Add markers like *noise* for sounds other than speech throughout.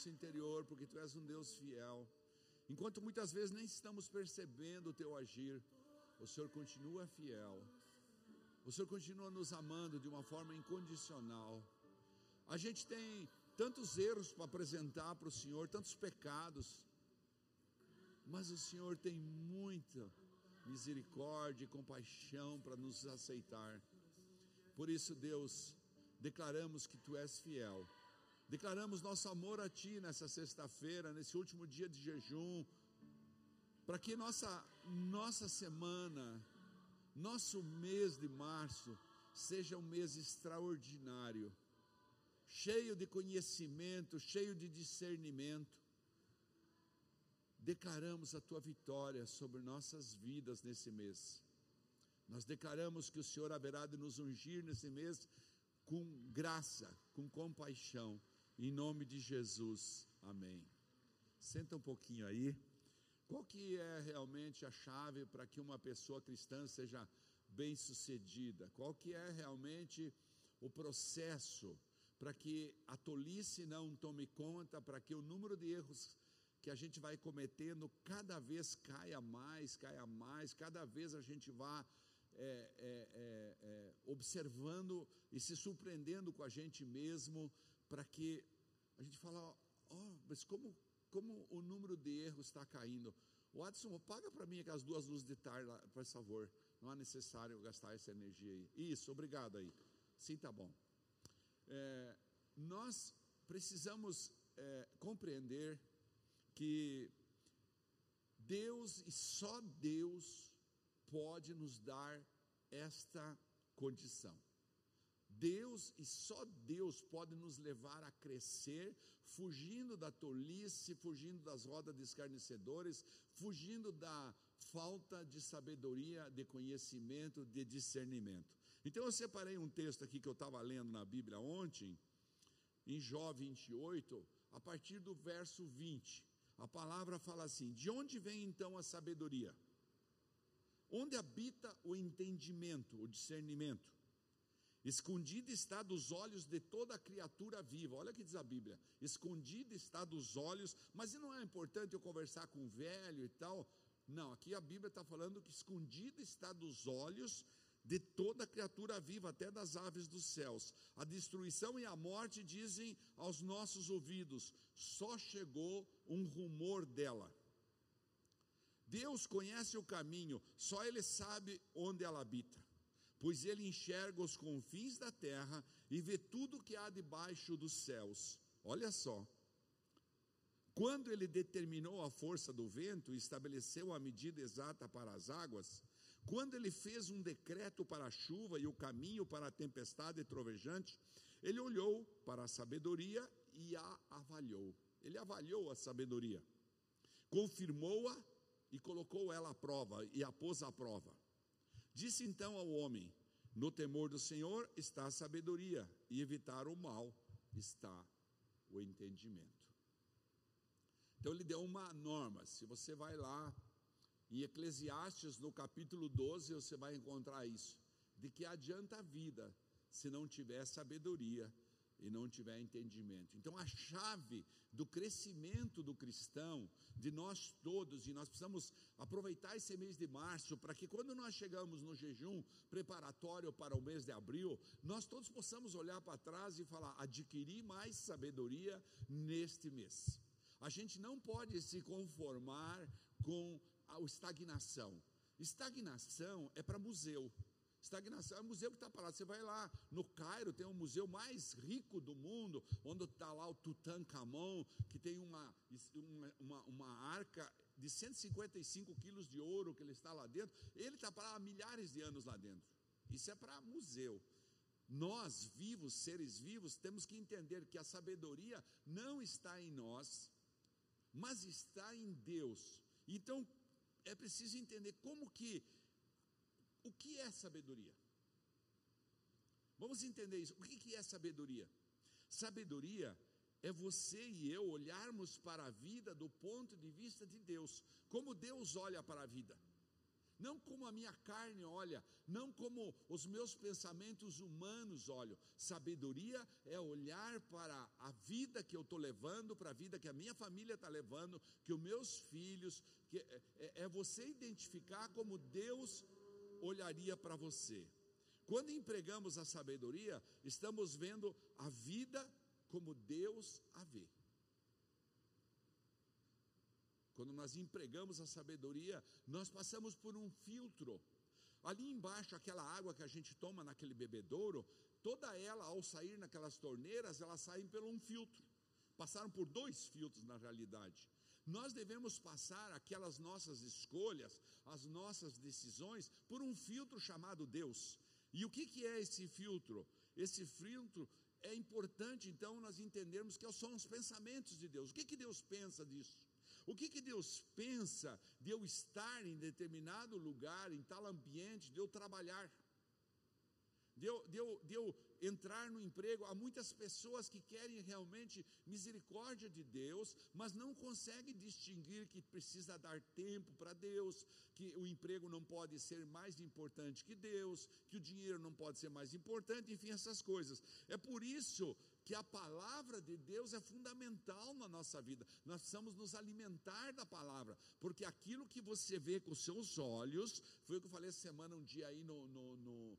nosso interior, porque tu és um Deus fiel. Enquanto muitas vezes nem estamos percebendo o teu agir, o Senhor continua fiel. O Senhor continua nos amando de uma forma incondicional. A gente tem tantos erros para apresentar para o Senhor, tantos pecados, mas o Senhor tem muita misericórdia e compaixão para nos aceitar. Por isso, Deus, declaramos que Tu és fiel. Declaramos nosso amor a Ti nessa sexta-feira, nesse último dia de jejum, para que nossa, nossa semana, nosso mês de março, seja um mês extraordinário, cheio de conhecimento, cheio de discernimento. Declaramos a tua vitória sobre nossas vidas nesse mês. Nós declaramos que o Senhor haverá de nos ungir nesse mês com graça, com compaixão, em nome de Jesus. Amém. Senta um pouquinho aí. Qual que é realmente a chave para que uma pessoa cristã seja bem-sucedida? Qual que é realmente o processo para que a tolice não tome conta, para que o número de erros que a gente vai cometendo cada vez caia mais, caia mais, cada vez a gente vá é, é, é, é observando e se surpreendendo com a gente mesmo, para que a gente fala, oh, mas como como o número de erros está caindo. O Adson, paga para mim aquelas duas luzes de tarde, por favor. Não é necessário gastar essa energia aí. Isso, obrigado aí. Sim, tá bom. É, nós precisamos é, compreender que Deus e só Deus pode nos dar esta condição. Deus e só Deus pode nos levar a crescer, fugindo da tolice, fugindo das rodas de escarnecedores, fugindo da falta de sabedoria, de conhecimento, de discernimento. Então eu separei um texto aqui que eu estava lendo na Bíblia ontem, em Jó 28, a partir do verso 20. A palavra fala assim: De onde vem então a sabedoria? Onde habita o entendimento, o discernimento? Escondida está dos olhos de toda criatura viva. Olha o que diz a Bíblia. Escondida está dos olhos, mas não é importante eu conversar com o velho e tal. Não, aqui a Bíblia está falando que escondida está dos olhos de toda criatura viva, até das aves dos céus. A destruição e a morte dizem aos nossos ouvidos: só chegou um rumor dela. Deus conhece o caminho, só Ele sabe onde ela habita pois ele enxerga os confins da terra e vê tudo que há debaixo dos céus. Olha só. Quando ele determinou a força do vento e estabeleceu a medida exata para as águas, quando ele fez um decreto para a chuva e o caminho para a tempestade trovejante, ele olhou para a sabedoria e a avaliou. Ele avaliou a sabedoria, confirmou-a e colocou ela à prova e a pôs à prova. Disse então ao homem: No temor do Senhor está a sabedoria, e evitar o mal está o entendimento. Então ele deu uma norma. Se você vai lá em Eclesiastes, no capítulo 12, você vai encontrar isso. De que adianta a vida se não tiver sabedoria e não tiver entendimento. Então, a chave do crescimento do cristão, de nós todos, e nós precisamos aproveitar esse mês de março, para que quando nós chegamos no jejum preparatório para o mês de abril, nós todos possamos olhar para trás e falar: adquirir mais sabedoria neste mês. A gente não pode se conformar com a estagnação. Estagnação é para museu. Estagnação é um museu que está parado. Você vai lá no Cairo, tem o museu mais rico do mundo, onde está lá o Tutankhamon, que tem uma, uma, uma arca de 155 quilos de ouro que ele está lá dentro. Ele está parado há milhares de anos lá dentro. Isso é para museu. Nós, vivos, seres vivos, temos que entender que a sabedoria não está em nós, mas está em Deus. Então, é preciso entender como que o que é sabedoria? Vamos entender isso. O que é sabedoria? Sabedoria é você e eu olharmos para a vida do ponto de vista de Deus, como Deus olha para a vida. não como a minha carne olha, não como os meus pensamentos humanos olham. Sabedoria é olhar para a vida que eu estou levando, para a vida que a minha família está levando, que os meus filhos, que é, é, é você identificar como Deus olharia para você. Quando empregamos a sabedoria, estamos vendo a vida como Deus a vê. Quando nós empregamos a sabedoria, nós passamos por um filtro. Ali embaixo, aquela água que a gente toma naquele bebedouro, toda ela, ao sair naquelas torneiras, elas saem por um filtro. Passaram por dois filtros na realidade. Nós devemos passar aquelas nossas escolhas, as nossas decisões, por um filtro chamado Deus. E o que, que é esse filtro? Esse filtro é importante, então, nós entendermos que são os pensamentos de Deus. O que, que Deus pensa disso? O que, que Deus pensa de eu estar em determinado lugar, em tal ambiente, de eu trabalhar? De eu, de, eu, de eu entrar no emprego. Há muitas pessoas que querem realmente misericórdia de Deus, mas não conseguem distinguir que precisa dar tempo para Deus, que o emprego não pode ser mais importante que Deus, que o dinheiro não pode ser mais importante, enfim, essas coisas. É por isso que a palavra de Deus é fundamental na nossa vida. Nós precisamos nos alimentar da palavra, porque aquilo que você vê com os seus olhos, foi o que eu falei essa semana, um dia aí no, no, no,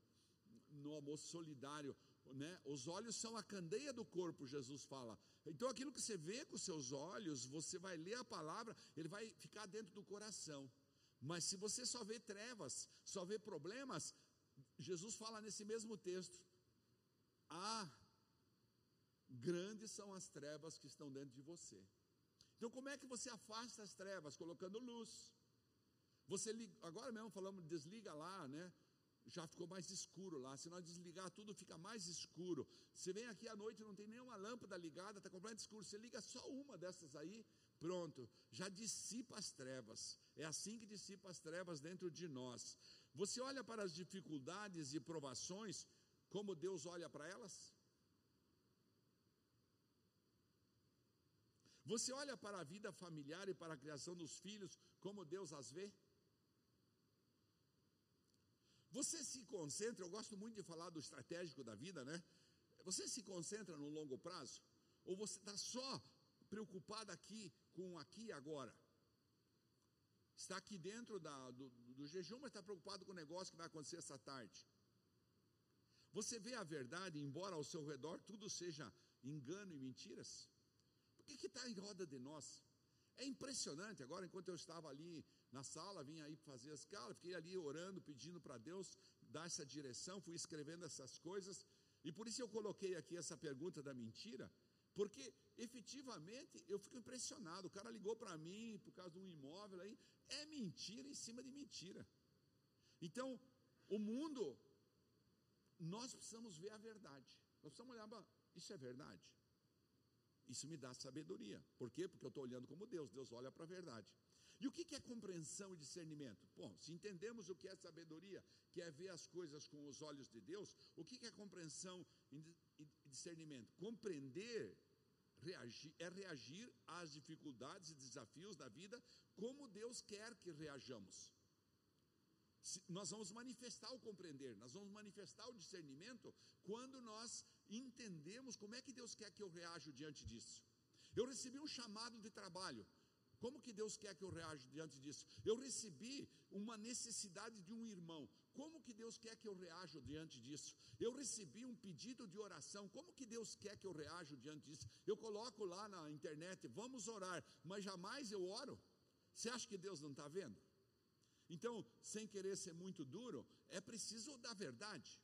no almoço solidário. Né? Os olhos são a candeia do corpo, Jesus fala. Então, aquilo que você vê com seus olhos, você vai ler a palavra, ele vai ficar dentro do coração. Mas se você só vê trevas, só vê problemas, Jesus fala nesse mesmo texto: ah, grandes são as trevas que estão dentro de você. Então, como é que você afasta as trevas? Colocando luz. Você liga, agora mesmo falamos, desliga lá, né? Já ficou mais escuro lá. Se nós desligar tudo, fica mais escuro. Você vem aqui à noite, não tem nenhuma lâmpada ligada, está completamente escuro. Você liga só uma dessas aí, pronto, já dissipa as trevas. É assim que dissipa as trevas dentro de nós. Você olha para as dificuldades e provações, como Deus olha para elas? Você olha para a vida familiar e para a criação dos filhos como Deus as vê? Você se concentra, eu gosto muito de falar do estratégico da vida, né? Você se concentra no longo prazo? Ou você está só preocupado aqui com aqui e agora? Está aqui dentro da, do, do jejum, mas está preocupado com o negócio que vai acontecer essa tarde. Você vê a verdade, embora ao seu redor tudo seja engano e mentiras? O que está em roda de nós? É impressionante. Agora, enquanto eu estava ali na sala, vim aí fazer as caras, fiquei ali orando, pedindo para Deus dar essa direção, fui escrevendo essas coisas. E por isso eu coloquei aqui essa pergunta da mentira, porque efetivamente eu fico impressionado. O cara ligou para mim por causa de um imóvel aí, é mentira em cima de mentira. Então, o mundo, nós precisamos ver a verdade. Nós precisamos olhar, isso é verdade. Isso me dá sabedoria. Por quê? Porque eu estou olhando como Deus, Deus olha para a verdade. E o que é compreensão e discernimento? Bom, se entendemos o que é sabedoria, que é ver as coisas com os olhos de Deus, o que é compreensão e discernimento? Compreender reagir, é reagir às dificuldades e desafios da vida como Deus quer que reajamos. nós vamos manifestar o compreender, nós vamos manifestar o discernimento quando nós entendemos como é que Deus quer que eu reaja diante disso. Eu recebi um chamado de trabalho. Como que Deus quer que eu reaja diante disso? Eu recebi uma necessidade de um irmão. Como que Deus quer que eu reaja diante disso? Eu recebi um pedido de oração. Como que Deus quer que eu reaja diante disso? Eu coloco lá na internet, vamos orar, mas jamais eu oro. Você acha que Deus não está vendo? Então, sem querer ser muito duro, é preciso da verdade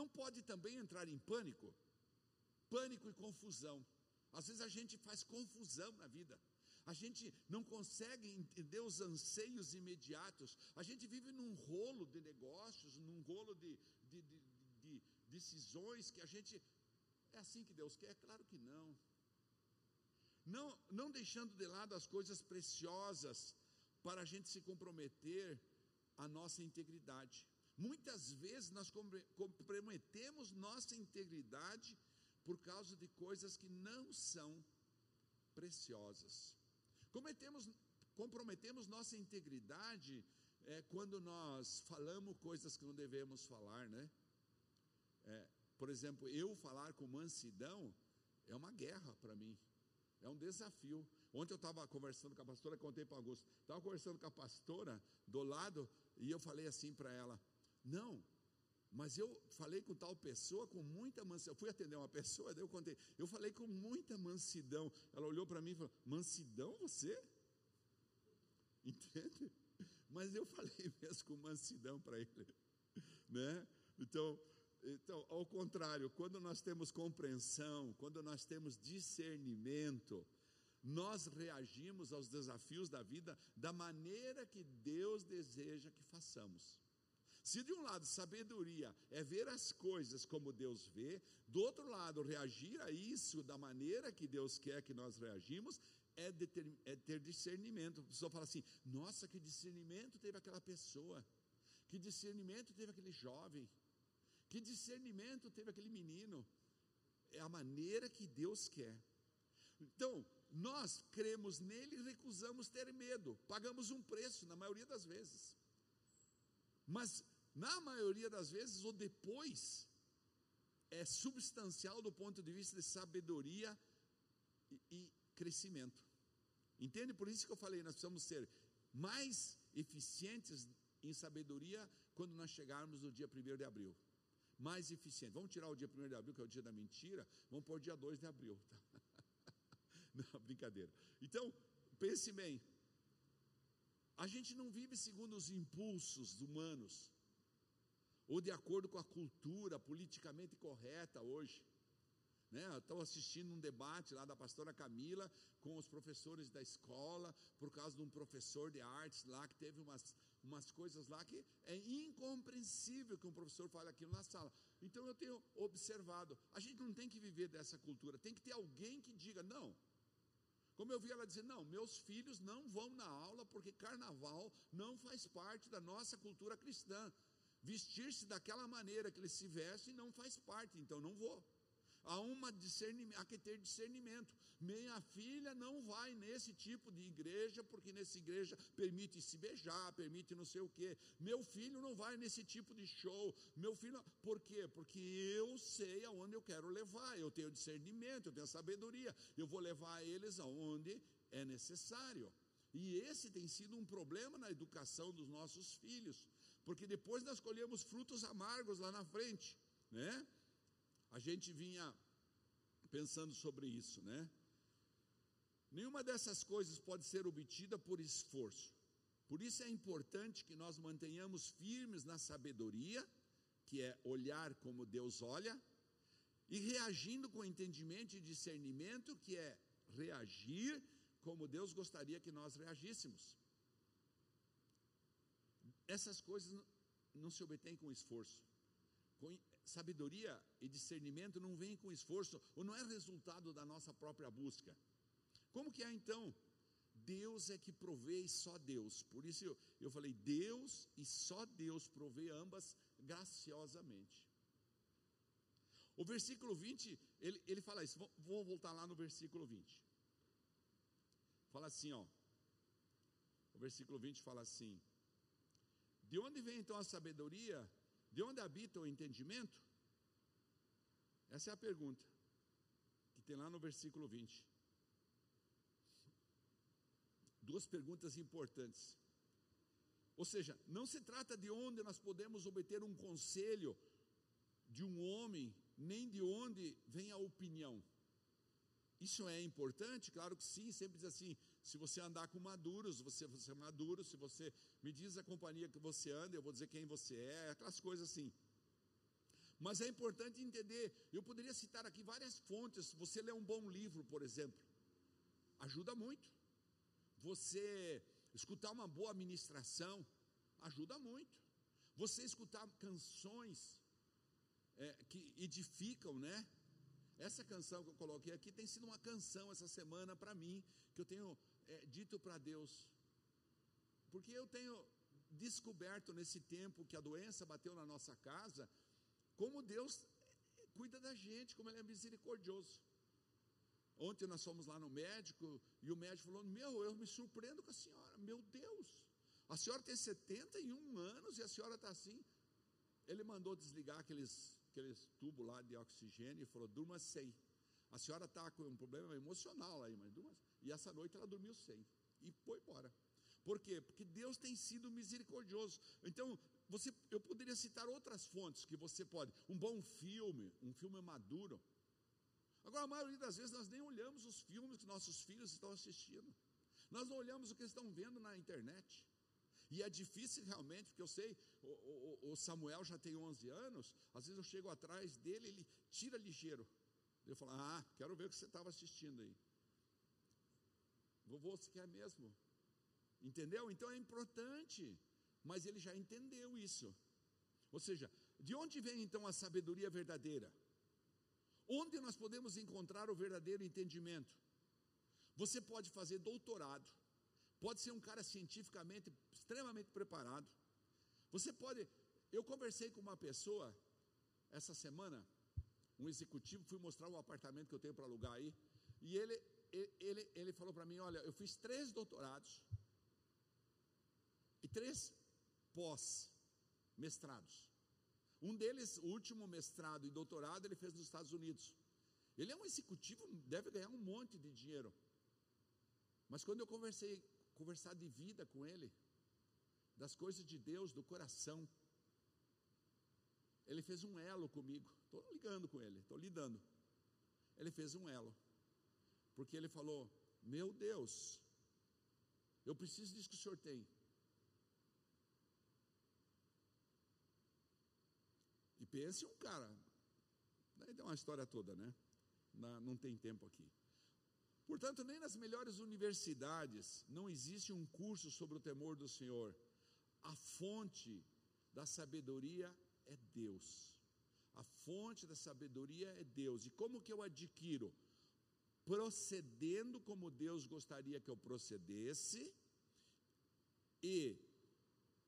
não pode também entrar em pânico, pânico e confusão. Às vezes a gente faz confusão na vida. A gente não consegue entender os anseios imediatos. A gente vive num rolo de negócios, num rolo de, de, de, de decisões que a gente. É assim que Deus quer? Claro que não. Não, não deixando de lado as coisas preciosas para a gente se comprometer a nossa integridade. Muitas vezes nós comprometemos nossa integridade por causa de coisas que não são preciosas. Cometemos, comprometemos nossa integridade é quando nós falamos coisas que não devemos falar, né? É, por exemplo, eu falar com mansidão é uma guerra para mim, é um desafio. Ontem eu estava conversando com a pastora, contei para Augusto, estava conversando com a pastora do lado e eu falei assim para ela: Não, mas eu falei com tal pessoa com muita mansidão. Eu fui atender uma pessoa, daí eu contei. Eu falei com muita mansidão. Ela olhou para mim e falou: Mansidão você? Entende? Mas eu falei *laughs* mesmo com mansidão para ele, né? Então, então, ao contrário, quando nós temos compreensão, quando nós temos discernimento, nós reagimos aos desafios da vida da maneira que Deus deseja que façamos. Se de um lado sabedoria é ver as coisas como Deus vê, do outro lado reagir a isso da maneira que Deus quer que nós reagimos, é, deter, é ter discernimento. A pessoa fala assim: nossa, que discernimento teve aquela pessoa, que discernimento teve aquele jovem, que discernimento teve aquele menino. É a maneira que Deus quer. Então, nós cremos nele e recusamos ter medo, pagamos um preço, na maioria das vezes. Mas, na maioria das vezes, o depois é substancial do ponto de vista de sabedoria e, e crescimento. Entende? Por isso que eu falei, nós precisamos ser mais eficientes em sabedoria quando nós chegarmos no dia 1 de abril. Mais eficiente. Vamos tirar o dia 1 de abril, que é o dia da mentira, vamos pôr o dia 2 de abril. Tá? *laughs* Não, brincadeira. Então, pense bem. A gente não vive segundo os impulsos humanos, ou de acordo com a cultura politicamente correta hoje. Né? Estou assistindo um debate lá da pastora Camila com os professores da escola, por causa de um professor de artes lá que teve umas, umas coisas lá que é incompreensível que um professor fale aquilo na sala. Então eu tenho observado, a gente não tem que viver dessa cultura, tem que ter alguém que diga, não, como eu vi ela dizer, não, meus filhos não vão na aula porque carnaval não faz parte da nossa cultura cristã. Vestir-se daquela maneira que eles se vestem não faz parte, então não vou. Há, uma há que ter discernimento. Minha filha não vai nesse tipo de igreja, porque nessa igreja permite se beijar, permite não sei o quê. Meu filho não vai nesse tipo de show. Meu filho, por quê? Porque eu sei aonde eu quero levar. Eu tenho discernimento, eu tenho sabedoria. Eu vou levar eles aonde é necessário. E esse tem sido um problema na educação dos nossos filhos, porque depois nós colhemos frutos amargos lá na frente, né? a gente vinha pensando sobre isso, né? Nenhuma dessas coisas pode ser obtida por esforço. Por isso é importante que nós mantenhamos firmes na sabedoria, que é olhar como Deus olha, e reagindo com entendimento e discernimento, que é reagir como Deus gostaria que nós reagíssemos. Essas coisas não se obtêm com esforço sabedoria e discernimento não vem com esforço, ou não é resultado da nossa própria busca. Como que é então? Deus é que provê e só Deus. Por isso eu, eu falei, Deus e só Deus provê ambas graciosamente. O versículo 20, ele, ele fala isso, vou, vou voltar lá no versículo 20. Fala assim, ó. O versículo 20 fala assim: De onde vem então a sabedoria? De onde habita o entendimento? Essa é a pergunta que tem lá no versículo 20. Duas perguntas importantes. Ou seja, não se trata de onde nós podemos obter um conselho de um homem, nem de onde vem a opinião. Isso é importante? Claro que sim, sempre diz assim: se você andar com maduros, você, você é maduro, se você me diz a companhia que você anda, eu vou dizer quem você é, aquelas coisas assim. Mas é importante entender, eu poderia citar aqui várias fontes, você lê um bom livro, por exemplo, ajuda muito. Você escutar uma boa ministração, ajuda muito. Você escutar canções é, que edificam, né? Essa canção que eu coloquei aqui tem sido uma canção essa semana para mim, que eu tenho é, dito para Deus, porque eu tenho descoberto nesse tempo que a doença bateu na nossa casa, como Deus é, cuida da gente, como Ele é misericordioso. Ontem nós fomos lá no médico e o médico falou: Meu, eu me surpreendo com a senhora, meu Deus, A senhora tem 71 anos e a senhora está assim. Ele mandou desligar aqueles, aqueles tubos lá de oxigênio e falou: durma sem. A senhora está com um problema emocional aí, mas durma. E essa noite ela dormiu sem. E foi embora. Por quê? Porque Deus tem sido misericordioso. Então, você, eu poderia citar outras fontes que você pode. Um bom filme, um filme maduro. Agora, a maioria das vezes nós nem olhamos os filmes que nossos filhos estão assistindo. Nós não olhamos o que estão vendo na internet. E é difícil realmente, porque eu sei, o, o, o, Samuel já tem 11 anos, às vezes eu chego atrás dele, ele tira ligeiro. Eu falo, ah, quero ver o que você estava assistindo aí. Vovô, você quer mesmo? Entendeu? Então é importante, mas ele já entendeu isso. Ou seja, de onde vem então a sabedoria verdadeira? Onde nós podemos encontrar o verdadeiro entendimento? Você pode fazer doutorado, pode ser um cara cientificamente extremamente preparado. Você pode. Eu conversei com uma pessoa essa semana, um executivo, fui mostrar o apartamento que eu tenho para alugar aí, e ele, ele, ele falou para mim: Olha, eu fiz três doutorados e três pós-mestrados. Um deles, o último mestrado e doutorado, ele fez nos Estados Unidos. Ele é um executivo, deve ganhar um monte de dinheiro. Mas quando eu conversei, conversar de vida com ele, das coisas de Deus, do coração, ele fez um elo comigo. Estou ligando com ele, estou lidando. Ele fez um elo, porque ele falou: Meu Deus, eu preciso disso que o senhor tem. E pense um cara, daí tem uma história toda, né? não tem tempo aqui. Portanto, nem nas melhores universidades não existe um curso sobre o temor do Senhor. A fonte da sabedoria é Deus. A fonte da sabedoria é Deus. E como que eu adquiro? Procedendo como Deus gostaria que eu procedesse e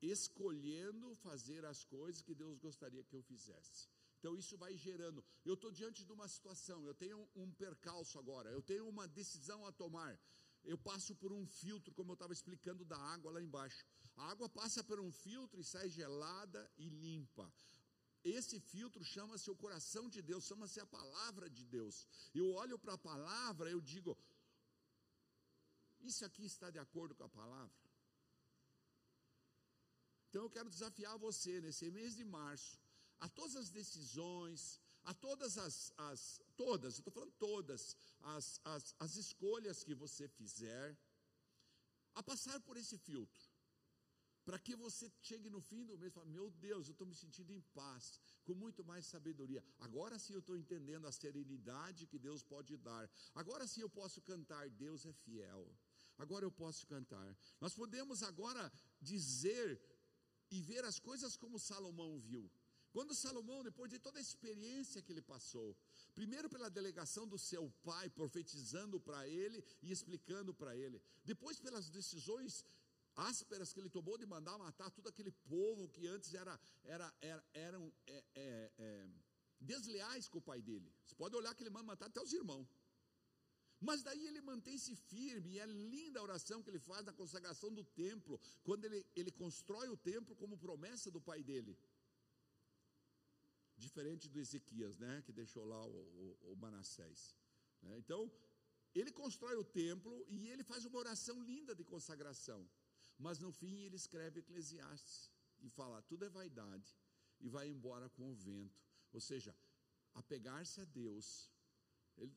escolhendo fazer as coisas que Deus gostaria que eu fizesse. Então isso vai gerando. Eu estou diante de uma situação, eu tenho um percalço agora, eu tenho uma decisão a tomar. Eu passo por um filtro, como eu estava explicando, da água lá embaixo. A água passa por um filtro e sai gelada e limpa. Esse filtro chama-se o coração de Deus, chama-se a palavra de Deus. Eu olho para a palavra, eu digo: Isso aqui está de acordo com a palavra? Então eu quero desafiar você nesse mês de março a todas as decisões, a todas as, as todas, eu estou falando todas, as, as, as escolhas que você fizer, a passar por esse filtro, para que você chegue no fim do mês e fale, meu Deus, eu estou me sentindo em paz, com muito mais sabedoria, agora sim eu estou entendendo a serenidade que Deus pode dar, agora sim eu posso cantar, Deus é fiel, agora eu posso cantar, nós podemos agora dizer e ver as coisas como Salomão viu, quando Salomão, depois de toda a experiência que ele passou, primeiro pela delegação do seu pai, profetizando para ele e explicando para ele, depois pelas decisões ásperas que ele tomou de mandar matar todo aquele povo que antes era, era, era eram é, é, é, desleais com o pai dele. Você pode olhar que ele manda matar até os irmãos. Mas daí ele mantém-se firme, e é linda a oração que ele faz na consagração do templo, quando ele, ele constrói o templo como promessa do pai dele diferente do Ezequias, né, que deixou lá o, o, o Manassés. Né? Então, ele constrói o templo e ele faz uma oração linda de consagração. Mas no fim ele escreve Eclesiastes e fala: tudo é vaidade e vai embora com o vento. Ou seja, apegar-se a Deus.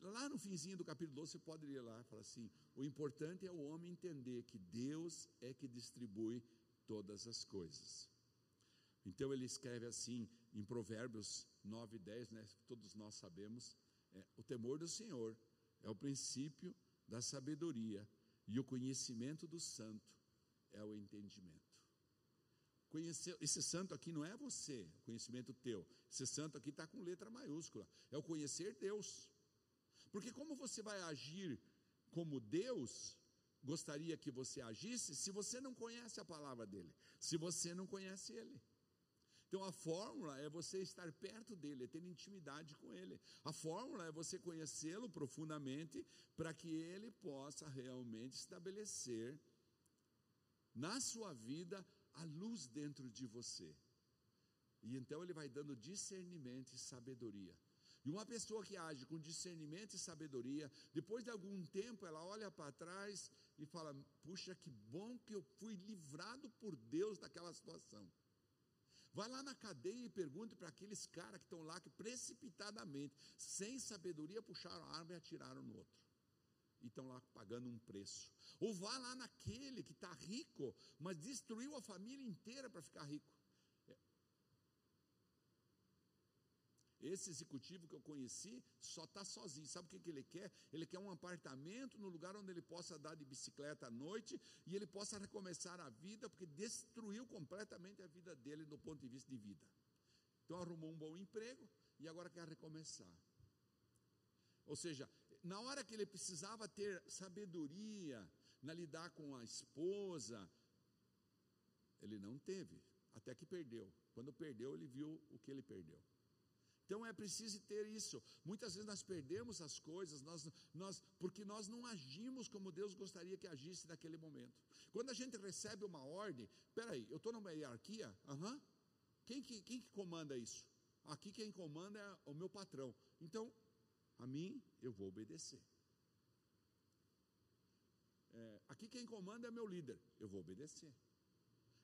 Lá no finzinho do capítulo 12, você pode ler lá, fala assim: o importante é o homem entender que Deus é que distribui todas as coisas. Então ele escreve assim em Provérbios 9 e 10, né, todos nós sabemos, é, o temor do Senhor é o princípio da sabedoria e o conhecimento do santo é o entendimento. Conhecer, esse santo aqui não é você, conhecimento teu. Esse santo aqui está com letra maiúscula. É o conhecer Deus. Porque como você vai agir como Deus gostaria que você agisse se você não conhece a palavra dele, se você não conhece ele? Então a fórmula é você estar perto dele, é ter intimidade com ele. A fórmula é você conhecê-lo profundamente para que ele possa realmente estabelecer na sua vida a luz dentro de você. E então ele vai dando discernimento e sabedoria. E uma pessoa que age com discernimento e sabedoria, depois de algum tempo ela olha para trás e fala: Puxa, que bom que eu fui livrado por Deus daquela situação. Vai lá na cadeia e pergunte para aqueles caras que estão lá que precipitadamente, sem sabedoria, puxaram a arma e atiraram no outro. E estão lá pagando um preço. Ou vá lá naquele que está rico, mas destruiu a família inteira para ficar rico. Esse executivo que eu conheci só está sozinho. Sabe o que, que ele quer? Ele quer um apartamento no lugar onde ele possa andar de bicicleta à noite e ele possa recomeçar a vida, porque destruiu completamente a vida dele do ponto de vista de vida. Então arrumou um bom emprego e agora quer recomeçar. Ou seja, na hora que ele precisava ter sabedoria na lidar com a esposa, ele não teve, até que perdeu. Quando perdeu, ele viu o que ele perdeu. Então é preciso ter isso. Muitas vezes nós perdemos as coisas, nós, nós, porque nós não agimos como Deus gostaria que agisse naquele momento. Quando a gente recebe uma ordem, peraí, eu estou numa hierarquia? Uhum. Quem, que, quem que comanda isso? Aqui quem comanda é o meu patrão. Então, a mim eu vou obedecer. É, aqui quem comanda é meu líder, eu vou obedecer.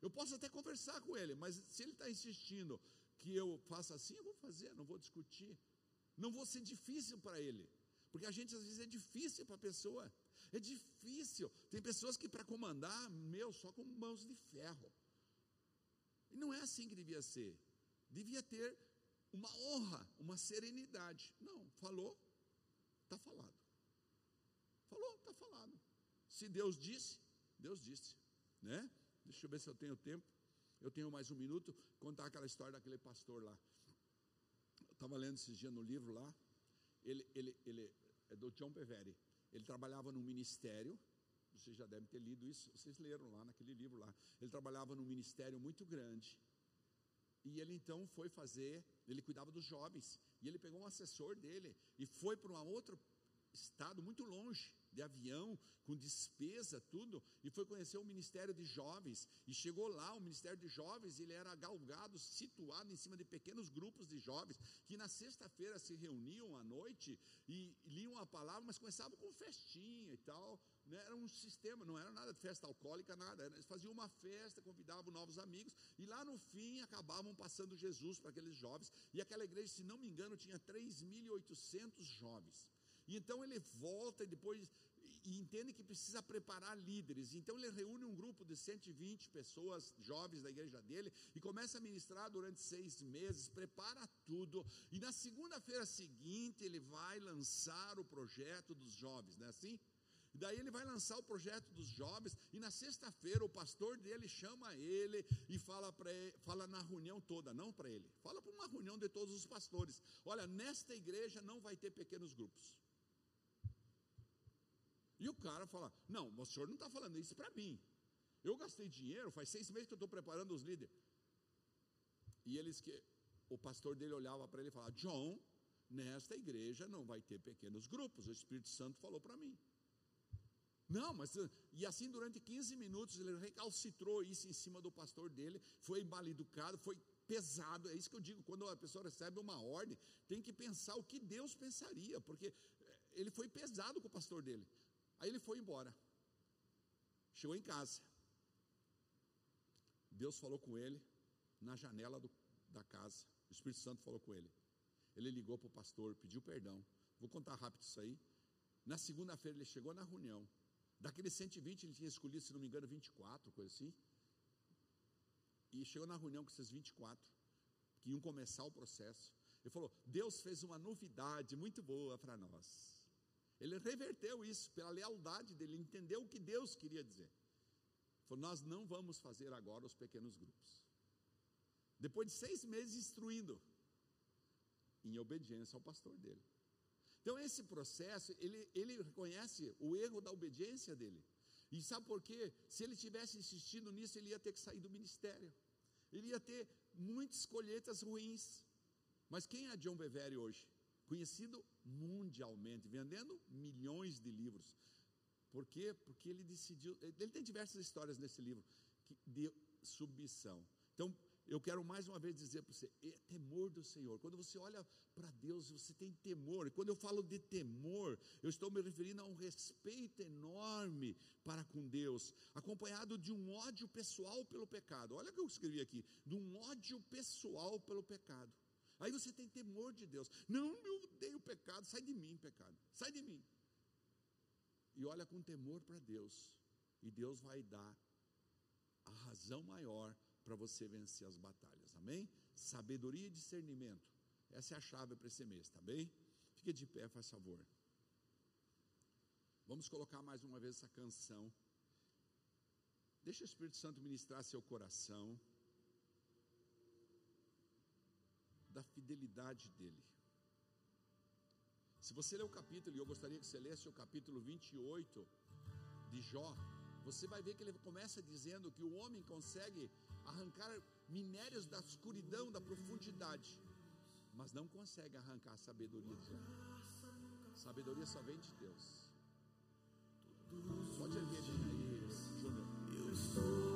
Eu posso até conversar com ele, mas se ele está insistindo que eu faça assim, eu vou fazer, não vou discutir. Não vou ser difícil para ele. Porque a gente às vezes é difícil para a pessoa. É difícil. Tem pessoas que para comandar, meu, só com mãos de ferro. E não é assim que devia ser. Devia ter uma honra, uma serenidade. Não, falou, está falado. Falou, está falado. Se Deus disse, Deus disse. Né? Deixa eu ver se eu tenho tempo. Eu tenho mais um minuto, contar aquela história daquele pastor lá. Eu estava lendo esses dias no livro lá. Ele, ele, ele é do John Bevere. Ele trabalhava num ministério. Vocês já devem ter lido isso. Vocês leram lá naquele livro lá. Ele trabalhava num ministério muito grande. E ele então foi fazer. Ele cuidava dos jovens. E ele pegou um assessor dele e foi para um outro estado muito longe de avião, com despesa, tudo, e foi conhecer o Ministério de Jovens. E chegou lá, o Ministério de Jovens, ele era galgado, situado em cima de pequenos grupos de jovens, que na sexta-feira se reuniam à noite e liam a palavra, mas começavam com festinha e tal. Né? Era um sistema, não era nada de festa alcoólica, nada. Eles faziam uma festa, convidavam novos amigos, e lá no fim acabavam passando Jesus para aqueles jovens. E aquela igreja, se não me engano, tinha 3.800 jovens. E então ele volta e depois e entende que precisa preparar líderes. Então ele reúne um grupo de 120 pessoas jovens da igreja dele e começa a ministrar durante seis meses, prepara tudo. E na segunda-feira seguinte ele vai lançar o projeto dos jovens, não é assim? Daí ele vai lançar o projeto dos jovens, e na sexta-feira o pastor dele chama ele e fala para fala na reunião toda, não para ele, fala para uma reunião de todos os pastores. Olha, nesta igreja não vai ter pequenos grupos. E o cara fala: Não, o senhor não está falando isso para mim. Eu gastei dinheiro, faz seis meses que eu estou preparando os líderes. E eles que o pastor dele olhava para ele e falava: John, nesta igreja não vai ter pequenos grupos. O Espírito Santo falou para mim. Não, mas e assim durante 15 minutos ele recalcitrou isso em cima do pastor dele, foi mal educado, foi pesado. É isso que eu digo, quando a pessoa recebe uma ordem, tem que pensar o que Deus pensaria, porque eh, ele foi pesado com o pastor dele. Aí ele foi embora. Chegou em casa. Deus falou com ele na janela do, da casa. O Espírito Santo falou com ele. Ele ligou para o pastor, pediu perdão. Vou contar rápido isso aí. Na segunda-feira ele chegou na reunião. Daqueles 120 ele tinha escolhido, se não me engano, 24, coisa assim. E chegou na reunião com esses 24, que iam começar o processo. Ele falou: Deus fez uma novidade muito boa para nós. Ele reverteu isso pela lealdade dele, entendeu o que Deus queria dizer. Falou: Nós não vamos fazer agora os pequenos grupos. Depois de seis meses instruindo, em obediência ao pastor dele. Então, esse processo, ele, ele reconhece o erro da obediência dele. E sabe por quê? Se ele tivesse insistindo nisso, ele ia ter que sair do ministério. Ele ia ter muitas colheitas ruins. Mas quem é John Bevere hoje? conhecido mundialmente, vendendo milhões de livros. Por quê? Porque ele decidiu. Ele tem diversas histórias nesse livro de submissão. Então, eu quero mais uma vez dizer para você: é temor do Senhor. Quando você olha para Deus, você tem temor. E quando eu falo de temor, eu estou me referindo a um respeito enorme para com Deus, acompanhado de um ódio pessoal pelo pecado. Olha o que eu escrevi aqui: de um ódio pessoal pelo pecado. Aí você tem temor de Deus. Não, eu odeio o pecado. Sai de mim, pecado. Sai de mim. E olha com temor para Deus. E Deus vai dar a razão maior para você vencer as batalhas, amém? Sabedoria e discernimento, essa é a chave para esse mês, tá bem? Fique de pé, faz favor. Vamos colocar mais uma vez essa canção. Deixa o Espírito Santo ministrar seu coração, da fidelidade dele. Se você ler o capítulo, e eu gostaria que você lesse o capítulo 28 de Jó, você vai ver que ele começa dizendo que o homem consegue arrancar minérios da escuridão, da profundidade, mas não consegue arrancar a sabedoria de Deus. Sabedoria só vem de Deus. Pode erguer Júnior. Eu estou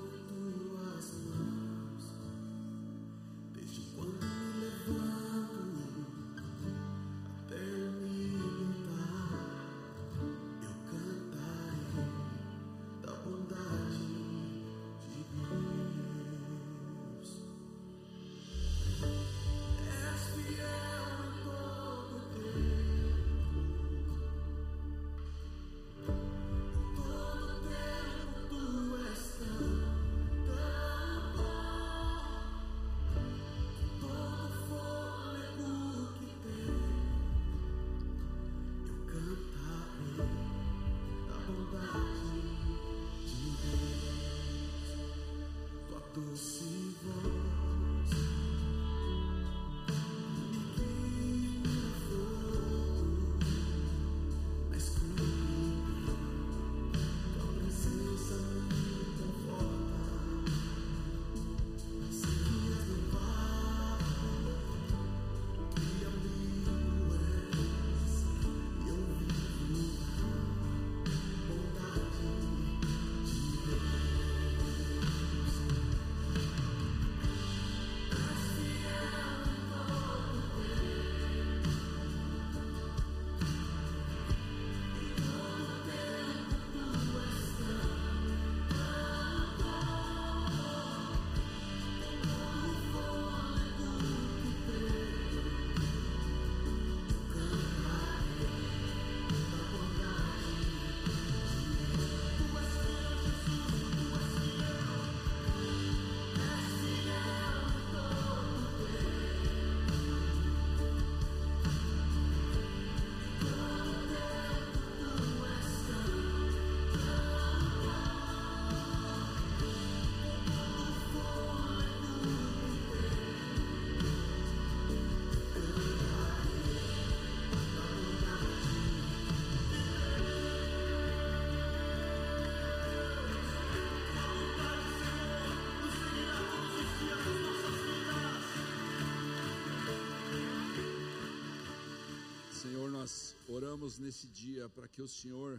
oramos nesse dia para que o Senhor,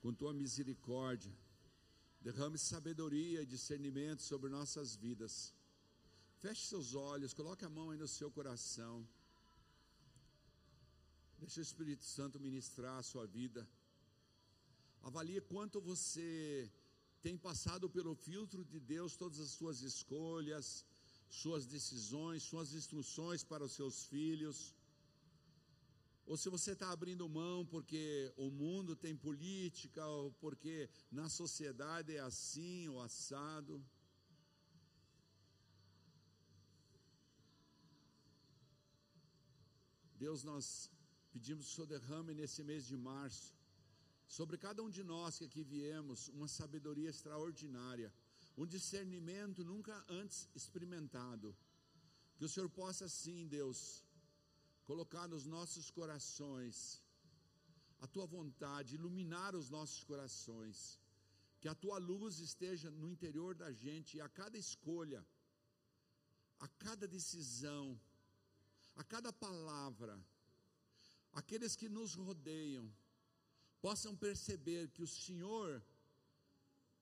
com tua misericórdia, derrame sabedoria e discernimento sobre nossas vidas. Feche seus olhos, coloque a mão aí no seu coração. Deixa o Espírito Santo ministrar a sua vida. Avalie quanto você tem passado pelo filtro de Deus todas as suas escolhas, suas decisões, suas instruções para os seus filhos ou se você está abrindo mão porque o mundo tem política, ou porque na sociedade é assim ou assado. Deus, nós pedimos o Senhor derrame nesse mês de março, sobre cada um de nós que aqui viemos, uma sabedoria extraordinária, um discernimento nunca antes experimentado. Que o Senhor possa, sim, Deus, colocar nos nossos corações a tua vontade, iluminar os nossos corações, que a tua luz esteja no interior da gente e a cada escolha, a cada decisão, a cada palavra, aqueles que nos rodeiam, possam perceber que o Senhor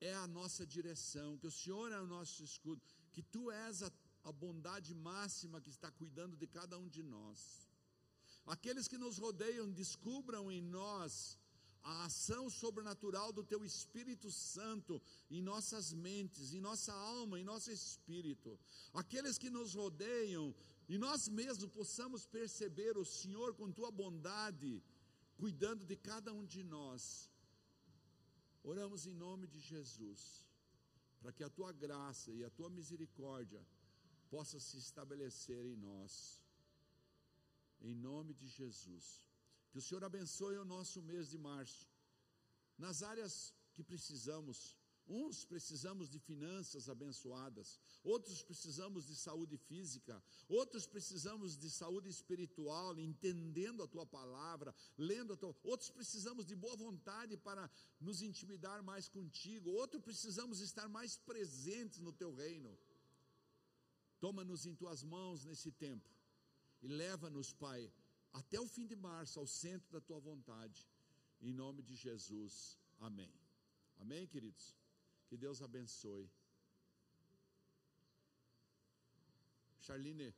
é a nossa direção, que o Senhor é o nosso escudo, que tu és a, a bondade máxima que está cuidando de cada um de nós. Aqueles que nos rodeiam descubram em nós a ação sobrenatural do Teu Espírito Santo em nossas mentes, em nossa alma, em nosso espírito. Aqueles que nos rodeiam e nós mesmos possamos perceber o Senhor com Tua bondade, cuidando de cada um de nós. Oramos em nome de Jesus, para que a Tua graça e a Tua misericórdia possa se estabelecer em nós. Em nome de Jesus. Que o Senhor abençoe o nosso mês de março, nas áreas que precisamos. Uns precisamos de finanças abençoadas, outros precisamos de saúde física, outros precisamos de saúde espiritual, entendendo a tua palavra, lendo a tua, outros precisamos de boa vontade para nos intimidar mais contigo, outros precisamos estar mais presentes no teu reino. Toma-nos em tuas mãos nesse tempo e leva-nos, Pai, até o fim de março, ao centro da tua vontade. Em nome de Jesus. Amém. Amém, queridos? Que Deus abençoe. Charline.